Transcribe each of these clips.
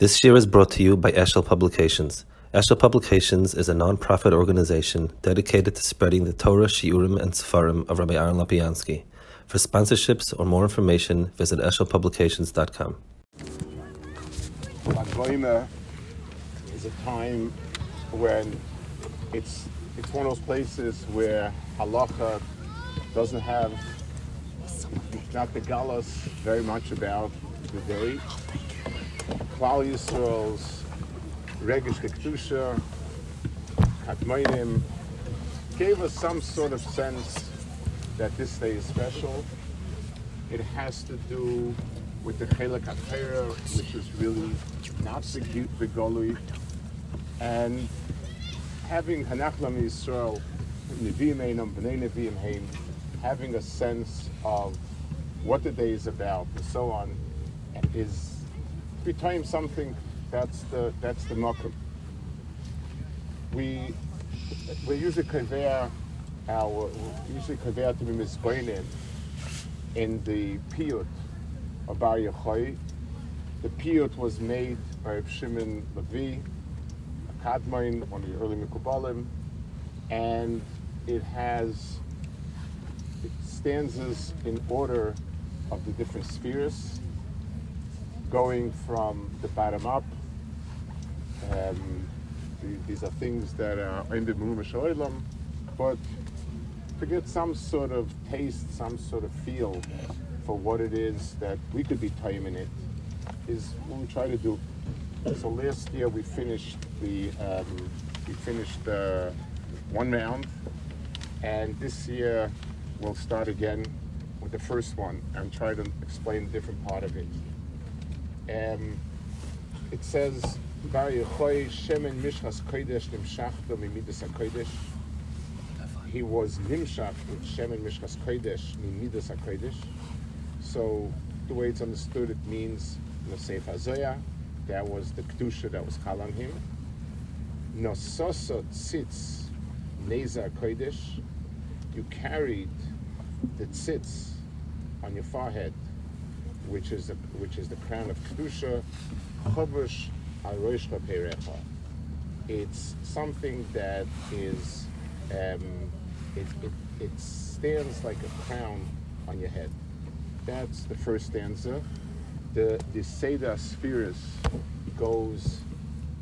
This year is brought to you by Eshel Publications. Eshel Publications is a non-profit organization dedicated to spreading the Torah, Shiurim, and Sefarim of Rabbi Aaron Lopiansky. For sponsorships or more information, visit eshelpublications.com. Lag is a time when it's it's one of those places where halacha doesn't have not the galas very much about the day. Klal Yisrael's Regish Kedusha, Kadmoinim, gave us some sort of sense that this day is special. It has to do with the Chelak HaTorah, which is really not the Golui, and having Hanach Lam Yisrael, Nevi'im Einam, B'nai Nevi'im Heim, having a sense of what the day is about and so on, is we time something, that's the that's the mokum. We we usually convey our usually convey to be mispointed in the piyut of Bar Yochai. The piyut was made by Shimon Lavi, a Kadmain, one of the early Mikubalim, and it has it stanzas in order of the different spheres going from the bottom up. Um, these are things that are in the Murumashoilam, but to get some sort of taste, some sort of feel for what it is that we could be timing it is what we try to do. So last year we finished the um, we finished uh, one round, and this year we'll start again with the first one and try to explain a different part of it. Um, it says, Bar Yochai Shemen Mishchas Kodesh Nimshachto Mimidas HaKodesh. He was Nimshach with Shemen Mishchas Kodesh Mimidas HaKodesh. So the way it's understood, it means Nosef HaZoya. That was the Kedusha that was called on him. Nososot Tzitz Neza Kodesh. You carried the tzitz on your forehead which is the, which is the crown of kedusha, chavush aroishcha perecha. It's something that is um, it, it, it stands like a crown on your head. That's the first stanza. The the Seder spheres goes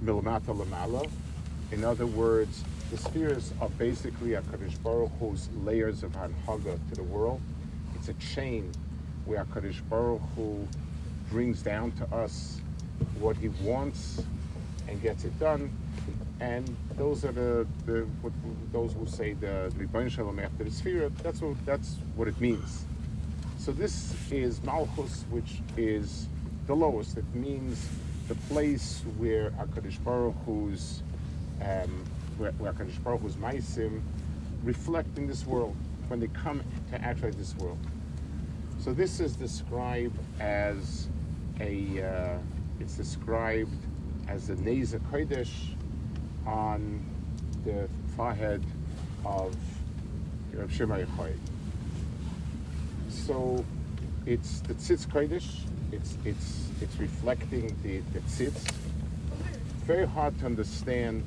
milamata lamala. In other words, the spheres are basically a Kadosh Baruch Hu's layers of hanhaga to the world. It's a chain where Kadosh Baruch Hu brings down to us what He wants and gets it done. And those are the, the what, those who say the Ribono Shel Olam after the sphere. That's what that's what it means. So this is Malchus, which is the lowest. It means the place where Hakadosh Baruch Hu's um, where, where Hakadosh Baruch Hu's Maisim reflect in this world when they come to actualize this world. So this is described as a, uh, it's described as a Neza Kodesh on the forehead of Rav Shimon Yochai. So it's the Tzitz Kodesh, it's, it's, it's reflecting the, the Tzitz. Very hard to understand.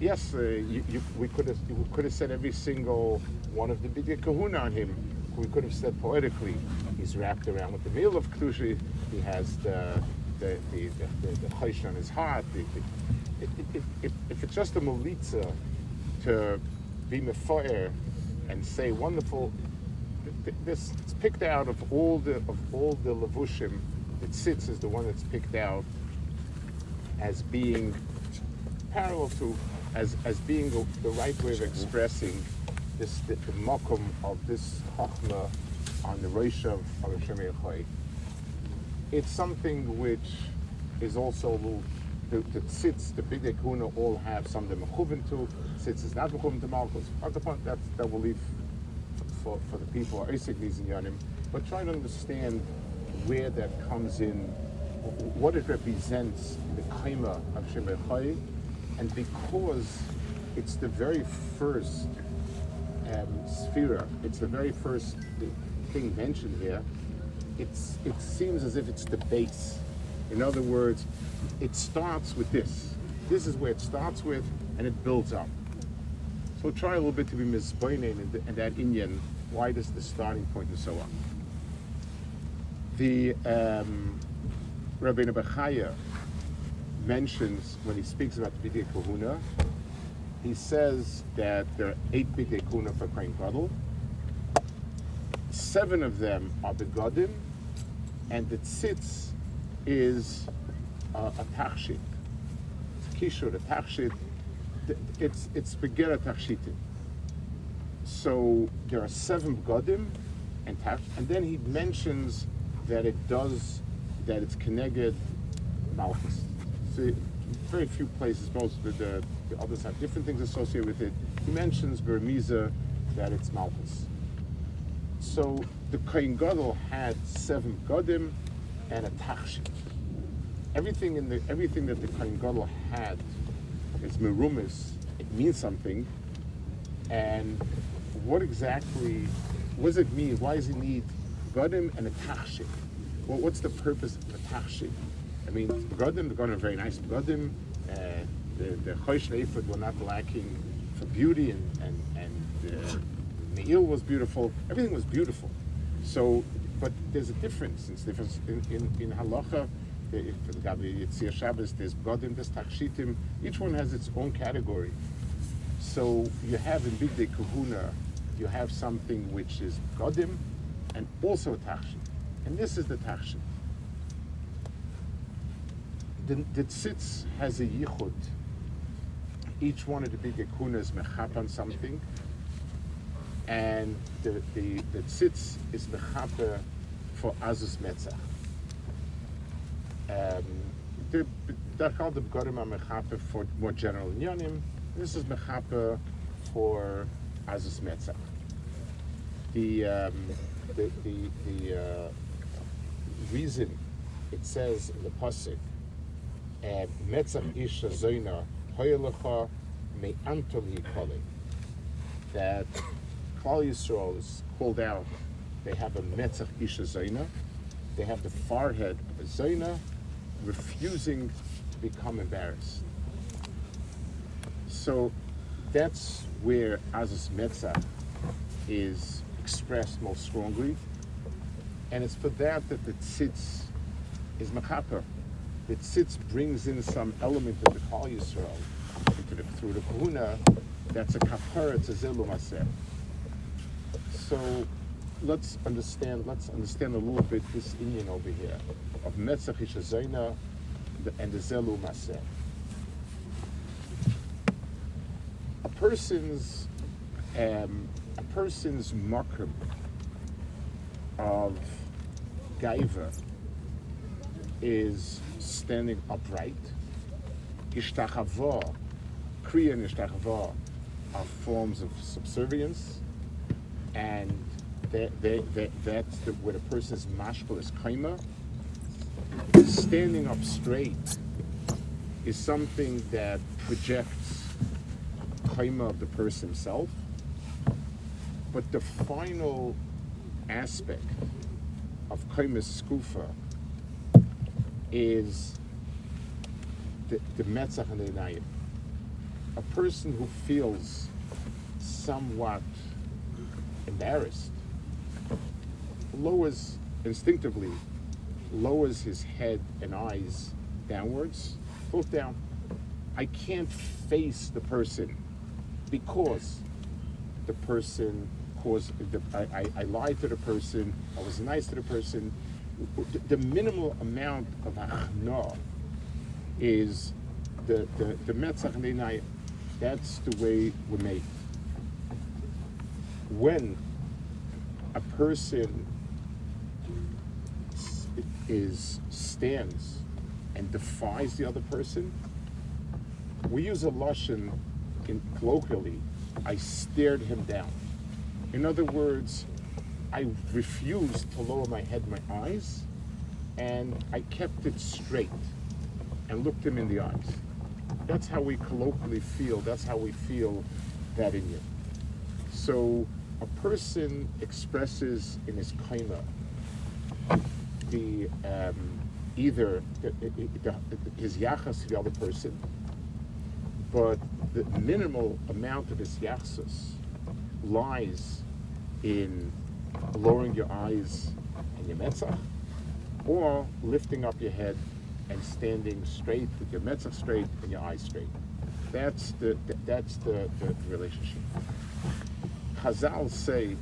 Yes, uh, you, you, we could have we could have said every single one of the Bigdei Kahuna on him we could have said poetically, he's wrapped around with the meal of Kedusha, he has the the the, the, the on his heart. The, the, if, if it's just a molitza to be mefoyer and say wonderful, this it's picked out of all the of all the levushim. It sits as the one that's picked out as being parallel to as as being the, the right way of expressing this the, the makom of this chachma on the Rosh of Hashem It's something which is also the, the tzitz, the big kuna all have some of them mechuvin to. Tzitz is not mechuvin to Malchus. At the point that that will leave for, for the people Isaac in Yanim, but try to understand where that comes in, what it represents in the kaima of Shemei and because it's the very first um, Sphira, it's the very first thing mentioned here. It's, it seems as if it's the base. In other words, it starts with this. This is where it starts with, and it builds up. So try a little bit to be mispoining in, in that Indian. Why does the starting point and so on? The um, Rabbeinu Bechaya mentions when he speaks about the Bigdei Kahuna, he says that there are eight Bigdei Kahuna for Kohen Gadol. Seven of them are begodim, and the tzitz is uh, a tachshit. It's kishur, a tachshit. It's it's begera tachshitim. So there are seven begodim, and tach, and then he mentions that it does that it's connected malchus. So very few places, most of the, the others have different things associated with it. He mentions Bermiza that it's malchus. So the Kohen Gadol had seven godim and a tachshit. Everything in the everything that the Kohen Gadol had is merumis. It means something. And what exactly? What does it mean? Why does he need godim and a tachshit? Well, what's the purpose of a tachshit? Mean, godim, the godim are very nice godim. Uh, the the chosh were not lacking for beauty and and and. Uh, Neil was beautiful. Everything was beautiful. So, but there's a difference. It's difference in, in, in halacha. the- For the Gabi Yitzir Shabbos, there's godim, there's takshitim. Each one has its own category. So you have in Bigdei Kahuna, you have something which is godim and also tachshit. And this is the tachshit. The, the tzitz has a yichud. Each one of the Bigdei Kahuna is mechap on something and the the, the tzitz is mechaper for azus metzach. Um, the Darchal the Begorim are mechaper for more general inyanim. This is mechaper for azus metzach. The um, the the, the uh, reason it says in the pasuk Eh, metzach ish zoyna hoyelecha me'antol yikole that Klal Yisrael is called out. They have a Metzach Isha Zaina. They have the forehead of a Zaina, refusing to become embarrassed. So that's where Azus Metzach is expressed most strongly. And it's for that that the tzitz is machaper. The tzitz brings in some element of the Klal Yisrael into the, through the kahuna that's a kapara, it's a zelu maseh. So let's understand, let's understand a little bit this Indian over here of Metzach Ishazayna and the Zelu Maseh. A person's um, a person's makrim of gaiva is standing upright. Ishtachava, kriya and ishtachava are forms of subservience and that, that, that, that's the, where the person's mashkal is kaima. Standing up straight is something that projects kaima of the person himself. But the final aspect of kaima skufa is the, the metzach inayim. A person who feels somewhat embarrassed, lowers instinctively, lowers his head and eyes downwards, both down. I can't face the person because the person caused, the, I, I, I lied to the person, I was nice to the person. The, minimal amount of achna is the, the, the metzach. That's the way we make. when a person is stands and defies the other person, we use a lashon in colloquially. I stared him down. In other words, I refused to lower my head, my eyes, and I kept it straight and looked him in the eyes. That's how we colloquially feel. That's how we feel that in you. So a person expresses in his kaima the um, either the, the, his yachas to the other person, but the minimal amount of his yachas lies in lowering your eyes and your metzach, or lifting up your head and standing straight with your metzach straight and your eyes straight. That's the, the that's the, the relationship. Chazal say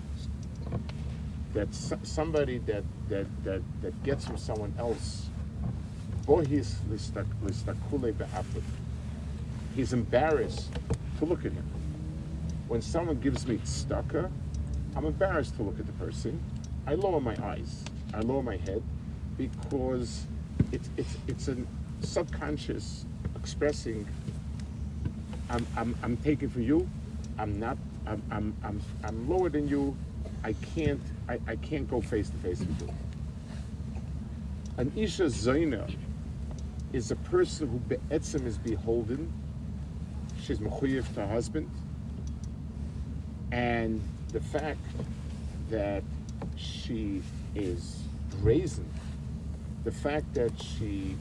that somebody that, that, that, that gets from someone else, bohis listakule he's embarrassed to look at him. When someone gives me tzedakah, I'm embarrassed to look at the person. I lower my eyes, I lower my head, because it's, it's, it's a subconscious expressing I'm, I'm, I'm taking for you, I'm not, I'm, I'm, I'm, I'm lower than you, I can't, I, I can't go face to face with you. An Isha Zaina is a person who be'etzim is beholden, she's mechuyev to her husband, and the fact that she is brazen, the fact that she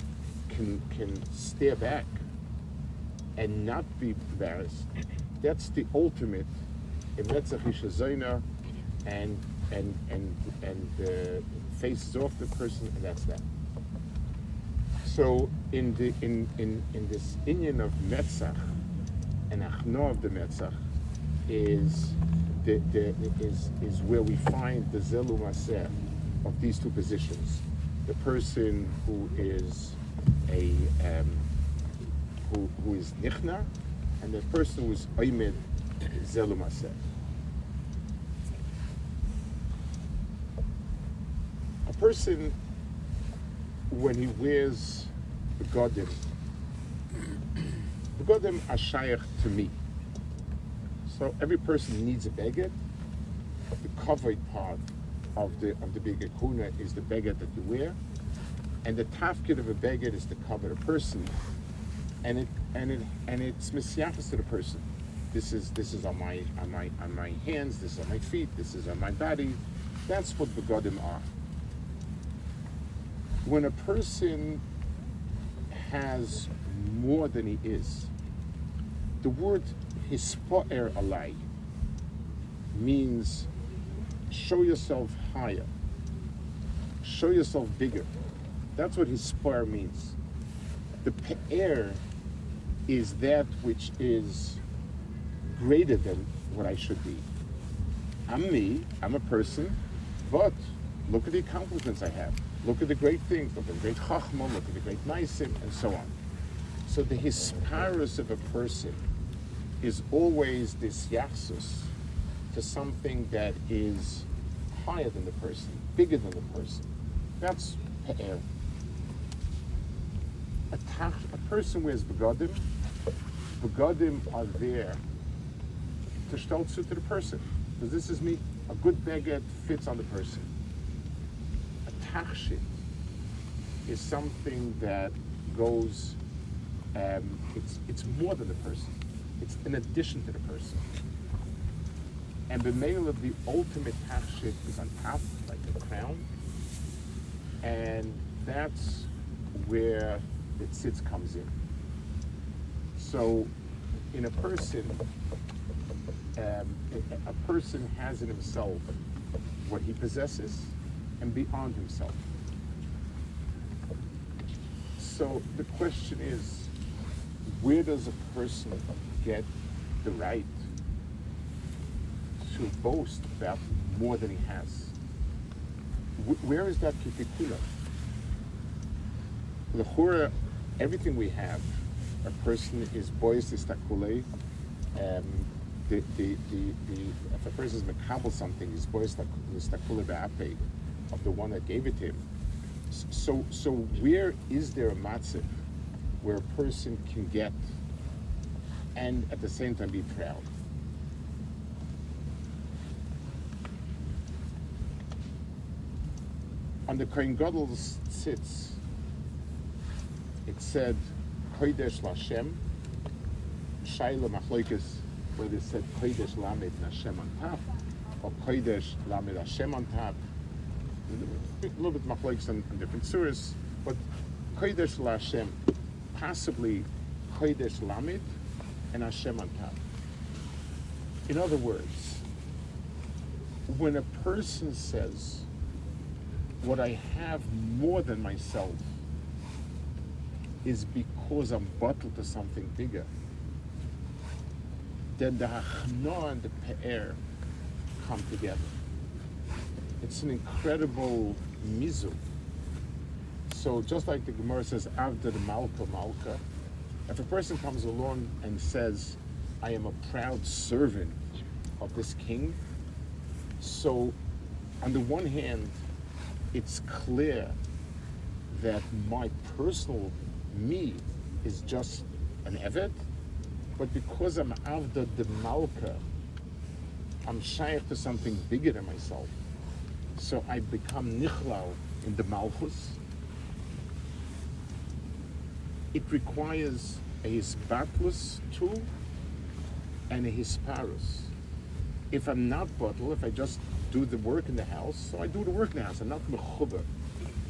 can can stare back and not be embarrassed, that's the ultimate in Netzach and and and and uh, faces off the person, and that's that. So in the in in in this Indian of Netzach and Achno of the Netzach is the, the, is is where we find the Zelu Maser of these two positions. The person who is a um, who, who is Nichna, and the person who is Oymed Zelu Maser. A person when he wears the Godim, the Godim are shaykh to me. So every person needs a beged. The covered part of the of the beged kuna is the beged that you wear, and the tafkid of a beged is to cover the person, and it and it and it's misyafas to the person. This is this is on my on my on my hands. This is on my feet. This is on my body. That's what begodim are. When a person has more than he is, the word hispoer alai means show yourself higher, show yourself bigger. That's what hispoer means. The pe'er is that which is greater than what I should be. I'm me, I'm a person, but look at the accomplishments I have. Look at the great things, look at the great chachma, look at the great nisim, and so on. So the hisparus of a person is always this yachsus to something that is higher than the person, bigger than the person. That's pe'er. A, a person wears begodim. Begodim are there to stolz to the person. Because this is me. A good baguette fits on the person. A tachshit is something that goes, um, it's, it's more than the person. It's in addition to the person. And the male of the ultimate tachshit is on top, like the crown. And that's where the tzitz comes in. So, in a person, um, a person has in himself what he possesses and beyond himself. So the question is, where does a person get the right to boast about more than he has. where is that kitikula? The chura, everything we have, a person is boys istakule, um, the, the, the, the, if a person is makabel something, he's boys istakule be'ape, of the one that gave it to him. So, so where is there a matzah where a person can get and at the same time be proud. On the Kohen Gadol's tzitz, it said, Kodesh Lashem, Shaila Machloikis, where they said Kodesh Lamed Nashem on top, or Kodesh Lamed Hashem on top. A little bit Machloikis on, on different surahs, but Kodesh Lashem, possibly Kodesh Lamid, and Hashem on top. In other words, when a person says, what I have more than myself is because I'm bottled to something bigger, then the Hachna and the Pe'er come together. It's an incredible mizu. So just like the Gemara says, after the Malka Malka, if a person comes along and says, I am a proud servant of this king, so on the one hand, it's clear that my personal me is just an Evet, but because I'm Avda the Malka, I'm shaykh to something bigger than myself. So I become Nichlal in the Malchus. It requires a Hisbatlus too and a Hisparus. If I'm not bottle, if I just do the work in the house, so I do the work in the house. I'm not mechuber.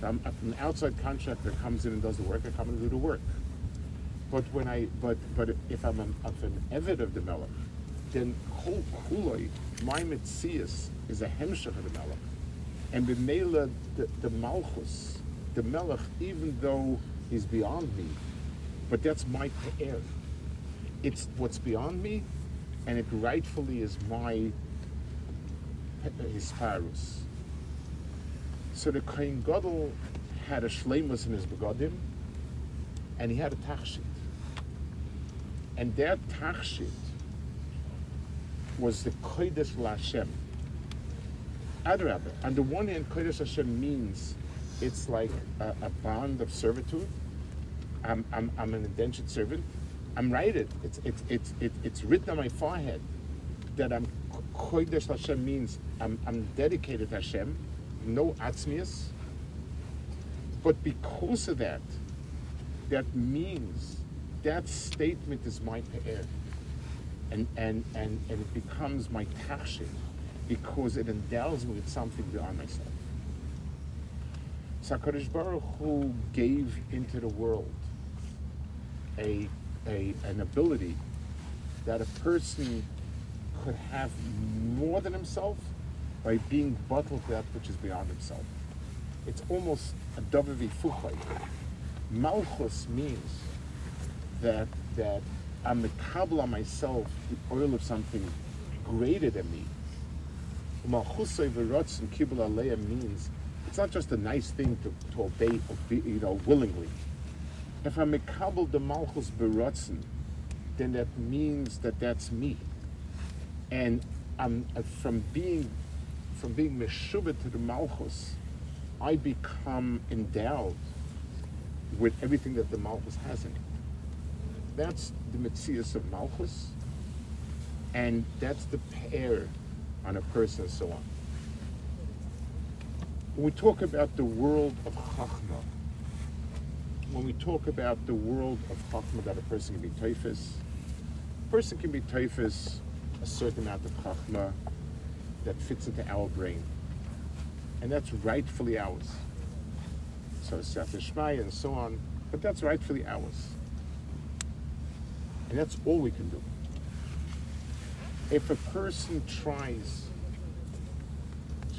I'm, if an outside contractor comes in and does the work, I come and do the work. But when I, but but if I'm an, if an evid of the melech, then kol kuloi, my mitzias is a hemshach of the melech, and b'meila the, the malchus, the melech, even though he's beyond me, but that's my pe'er. It's what's beyond me, and it rightfully is my hisparus. So the Kohen Gadol had a shleimus in his begodim, and he had a tachshit. And that tachshit was the Kodesh Lashem. Adrabah. On the one hand, Kodesh Hashem means it's like a, a bond of servitude. I'm, I'm, I'm an indentured servant. I'm righted. It's, it's, it's, it, it's written on my forehead that I'm Kodesh Hashem means I'm, I'm dedicated to Hashem, no atzmius. But because of that, that means that statement is my pe'er. And, and, and, and it becomes my tachshit because it endows me with something beyond myself. So HaKadosh Baruch Hu gave into the world a, a, an ability that a person could have more than himself by being bottled to that which is beyond himself. It's almost a davavi fuchay. Malchus means that that I'm the kabbalah myself, the oil of something greater than me. Malchusay v'rotzen kibbul aleya means it's not just a nice thing to, to obey, you know, willingly. If I'm a kabbalah the malchus berotzen, then that means that that's me and I'm uh, from being from being meshubit to the malchus, I become endowed with everything that the malchus has in it. That's the mitzias of malchus, and that's the pair on a person so on. When we talk about the world of chachma, when we talk about the world of chachma that a person can be typhus, a person can be typhus a certain amount of chachma that fits into our brain. And that's rightfully ours. So Sefer Shmai and so on, but that's rightfully ours. And that's all we can do. If a person tries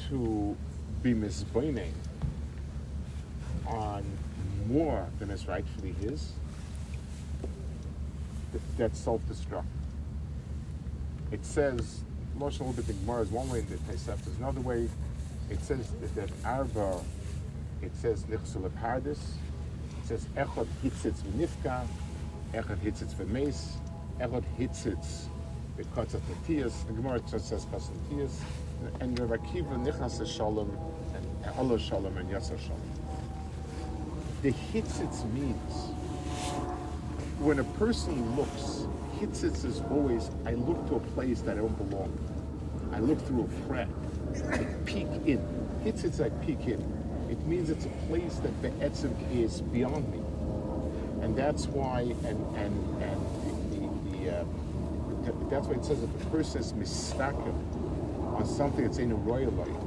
to be misbeinin on more than is rightfully his, that's self-destruct it says, Moshe a little the Gemara is one way in the Pesach, there's another way. It says that, Arba, it says Nichsul Pardes, it says Echot Hitzitz V'nifka, Echot Hitzitz V'meis, Echot Hitzitz V'kotzat Natias, the Gemara just says Kotzat Natias, and Rav Akiva Nichas Shalom, and Allah Shalom, and Yasser Shalom. The its means when a person looks Hitzitz is always, I look to a place that I don't belong. I look through a crack. I peek in. Hits its, I peek in. It means it's a place that the etzim is beyond me. And that's why, and, and, and the, the, the uh, that's why it says if a person is mistaken on something that's in a royal life,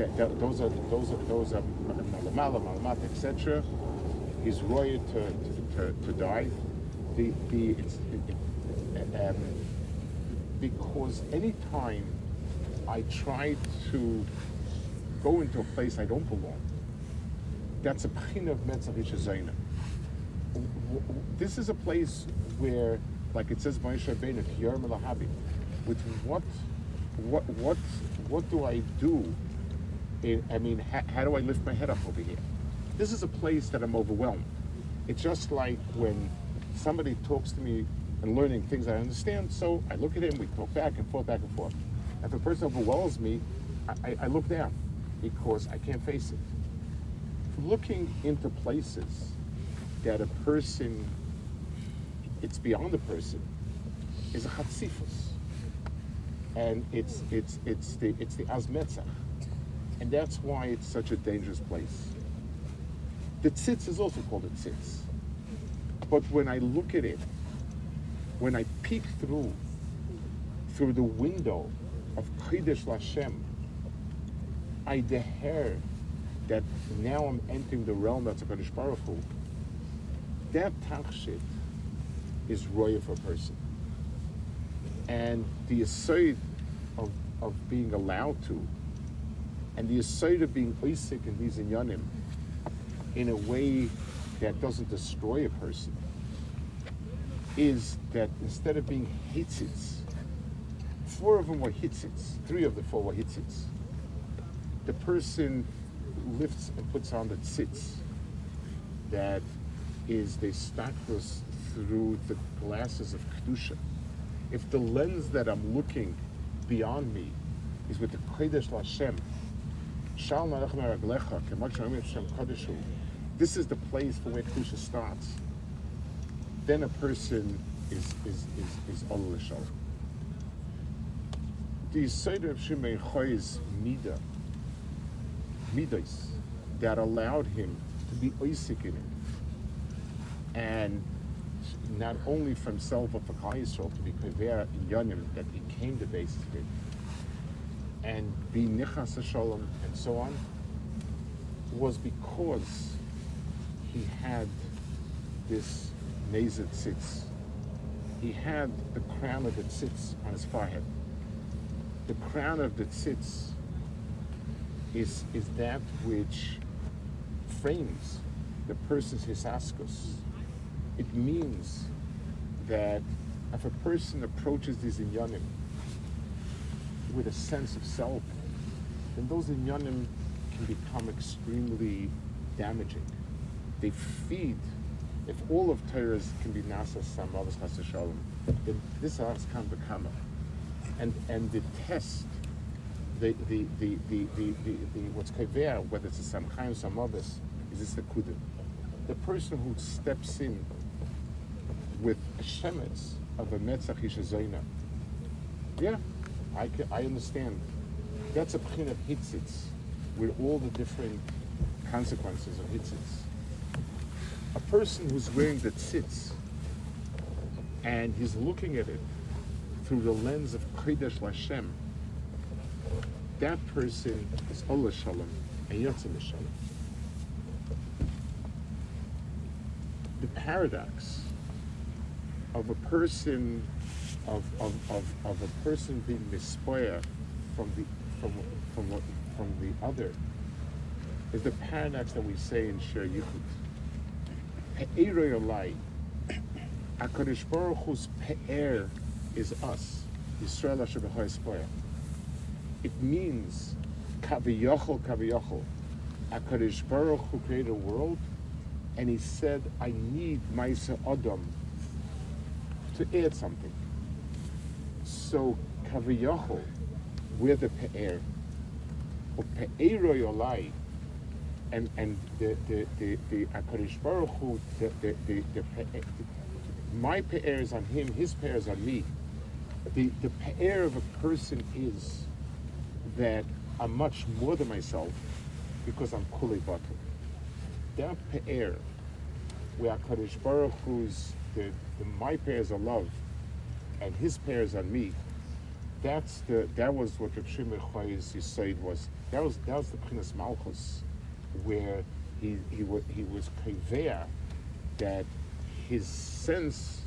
that, that, those are those are those are malamala, etc. he's royal to, to, to, to die. The, the, it's, it, um, because anytime I try to go into a place I don't belong, that's a kind of Metzach Zayna. This is a place where, like it says, Moshe Rabbeinu, with what, what, what, what do I do? I mean, how, do I lift my head up over here? This is a place that I'm overwhelmed. It's just like when somebody talks to me and learning things I understand. So I look at him, we talk back and forth, back and forth. If a person overwhelms me, I, I look down because I can't face it. Looking into places that a person, it's beyond a person, is a chatzifus. And it's, it's, it's the, it's the azmetzach. And that's why it's such a dangerous place. The tzitz is also called a tzitz. But when I look at it, when I peek through, through the window of Kodesh Lashem, I deher that now I'm entering the realm that's a Kaddish Baruch Hu, that tachshit is royal for a person. And the aside of, of being allowed to, and the aside of being oisik in these inyanim in a way that doesn't destroy a person, is that instead of being hitzits, four of them were hitzits, three of the four were hitzits. The person lifts and puts on the tzitz that is the status through the glasses of kedusha. If the lens that I'm looking beyond me is with the kodesh Lashem, this is the place for where kedusha starts then a person is is is is all l'shal. The Seder of Shimei Choy's Mida, Midas, that allowed him to be oisik in it. And not only for himself, but for Yisrael to be Kavera in Yonim, that became the basis of it. And be Nichas Shalom and so on, was because he had this Nazit sits. He had the crown of the tzitz on his forehead. The crown of the tzitz is, is that which frames the person's hisaskos. It means that if a person approaches these inyanim with a sense of self, then those inyanim can become extremely damaging. They feed if all of Torah can be nasa samavas shalom, then this has come become and and the test the the the the, the, the, the what's kaver whether it's a samchaim samavas is this the kudim the person who steps in with a shemetz of a metzach yishazayna yeah I can, I understand that's a pchin of hitzitz with all the different consequences of hitzitz a person who's wearing the tzitz and he's looking at it through the lens of Kodesh Lashem, that person is Allah Shalom and Yotzim Shalom. The paradox of a person of, of, of, of a person being mispoya from the from from from the other is the paradox that we say in Shir Yichud. HaKadosh Baruch Hu's Pe'er is us. Yisrael Asher B'chai It means Kaviyachol Kaviyachol. HaKadosh Baruch Hu created a world and he said, I need Maisa Adam to add something. So Kaviyachol, we're the Pe'er. Or Pe'er Yolai and and the the the, the Baruch Hu, the, the, the, the, my pe'er is on him, his pe'er is on me. The the pe'er of a person is that I'm much more than myself because I'm kuli batu. That pe'er, where Akarish Baruch Hu's the, the my pe'ers are love, and his pe'ers on me. That's the that was what Rav Shimon Chayes Yisaid was. That was that was the Pchinas Malchus where he he wa- he was conveyor that his sense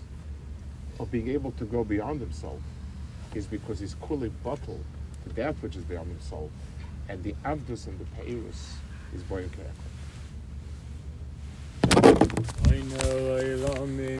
of being able to go beyond himself is because he's fully bottled to that which is beyond himself, and the avdus and the peirus is boy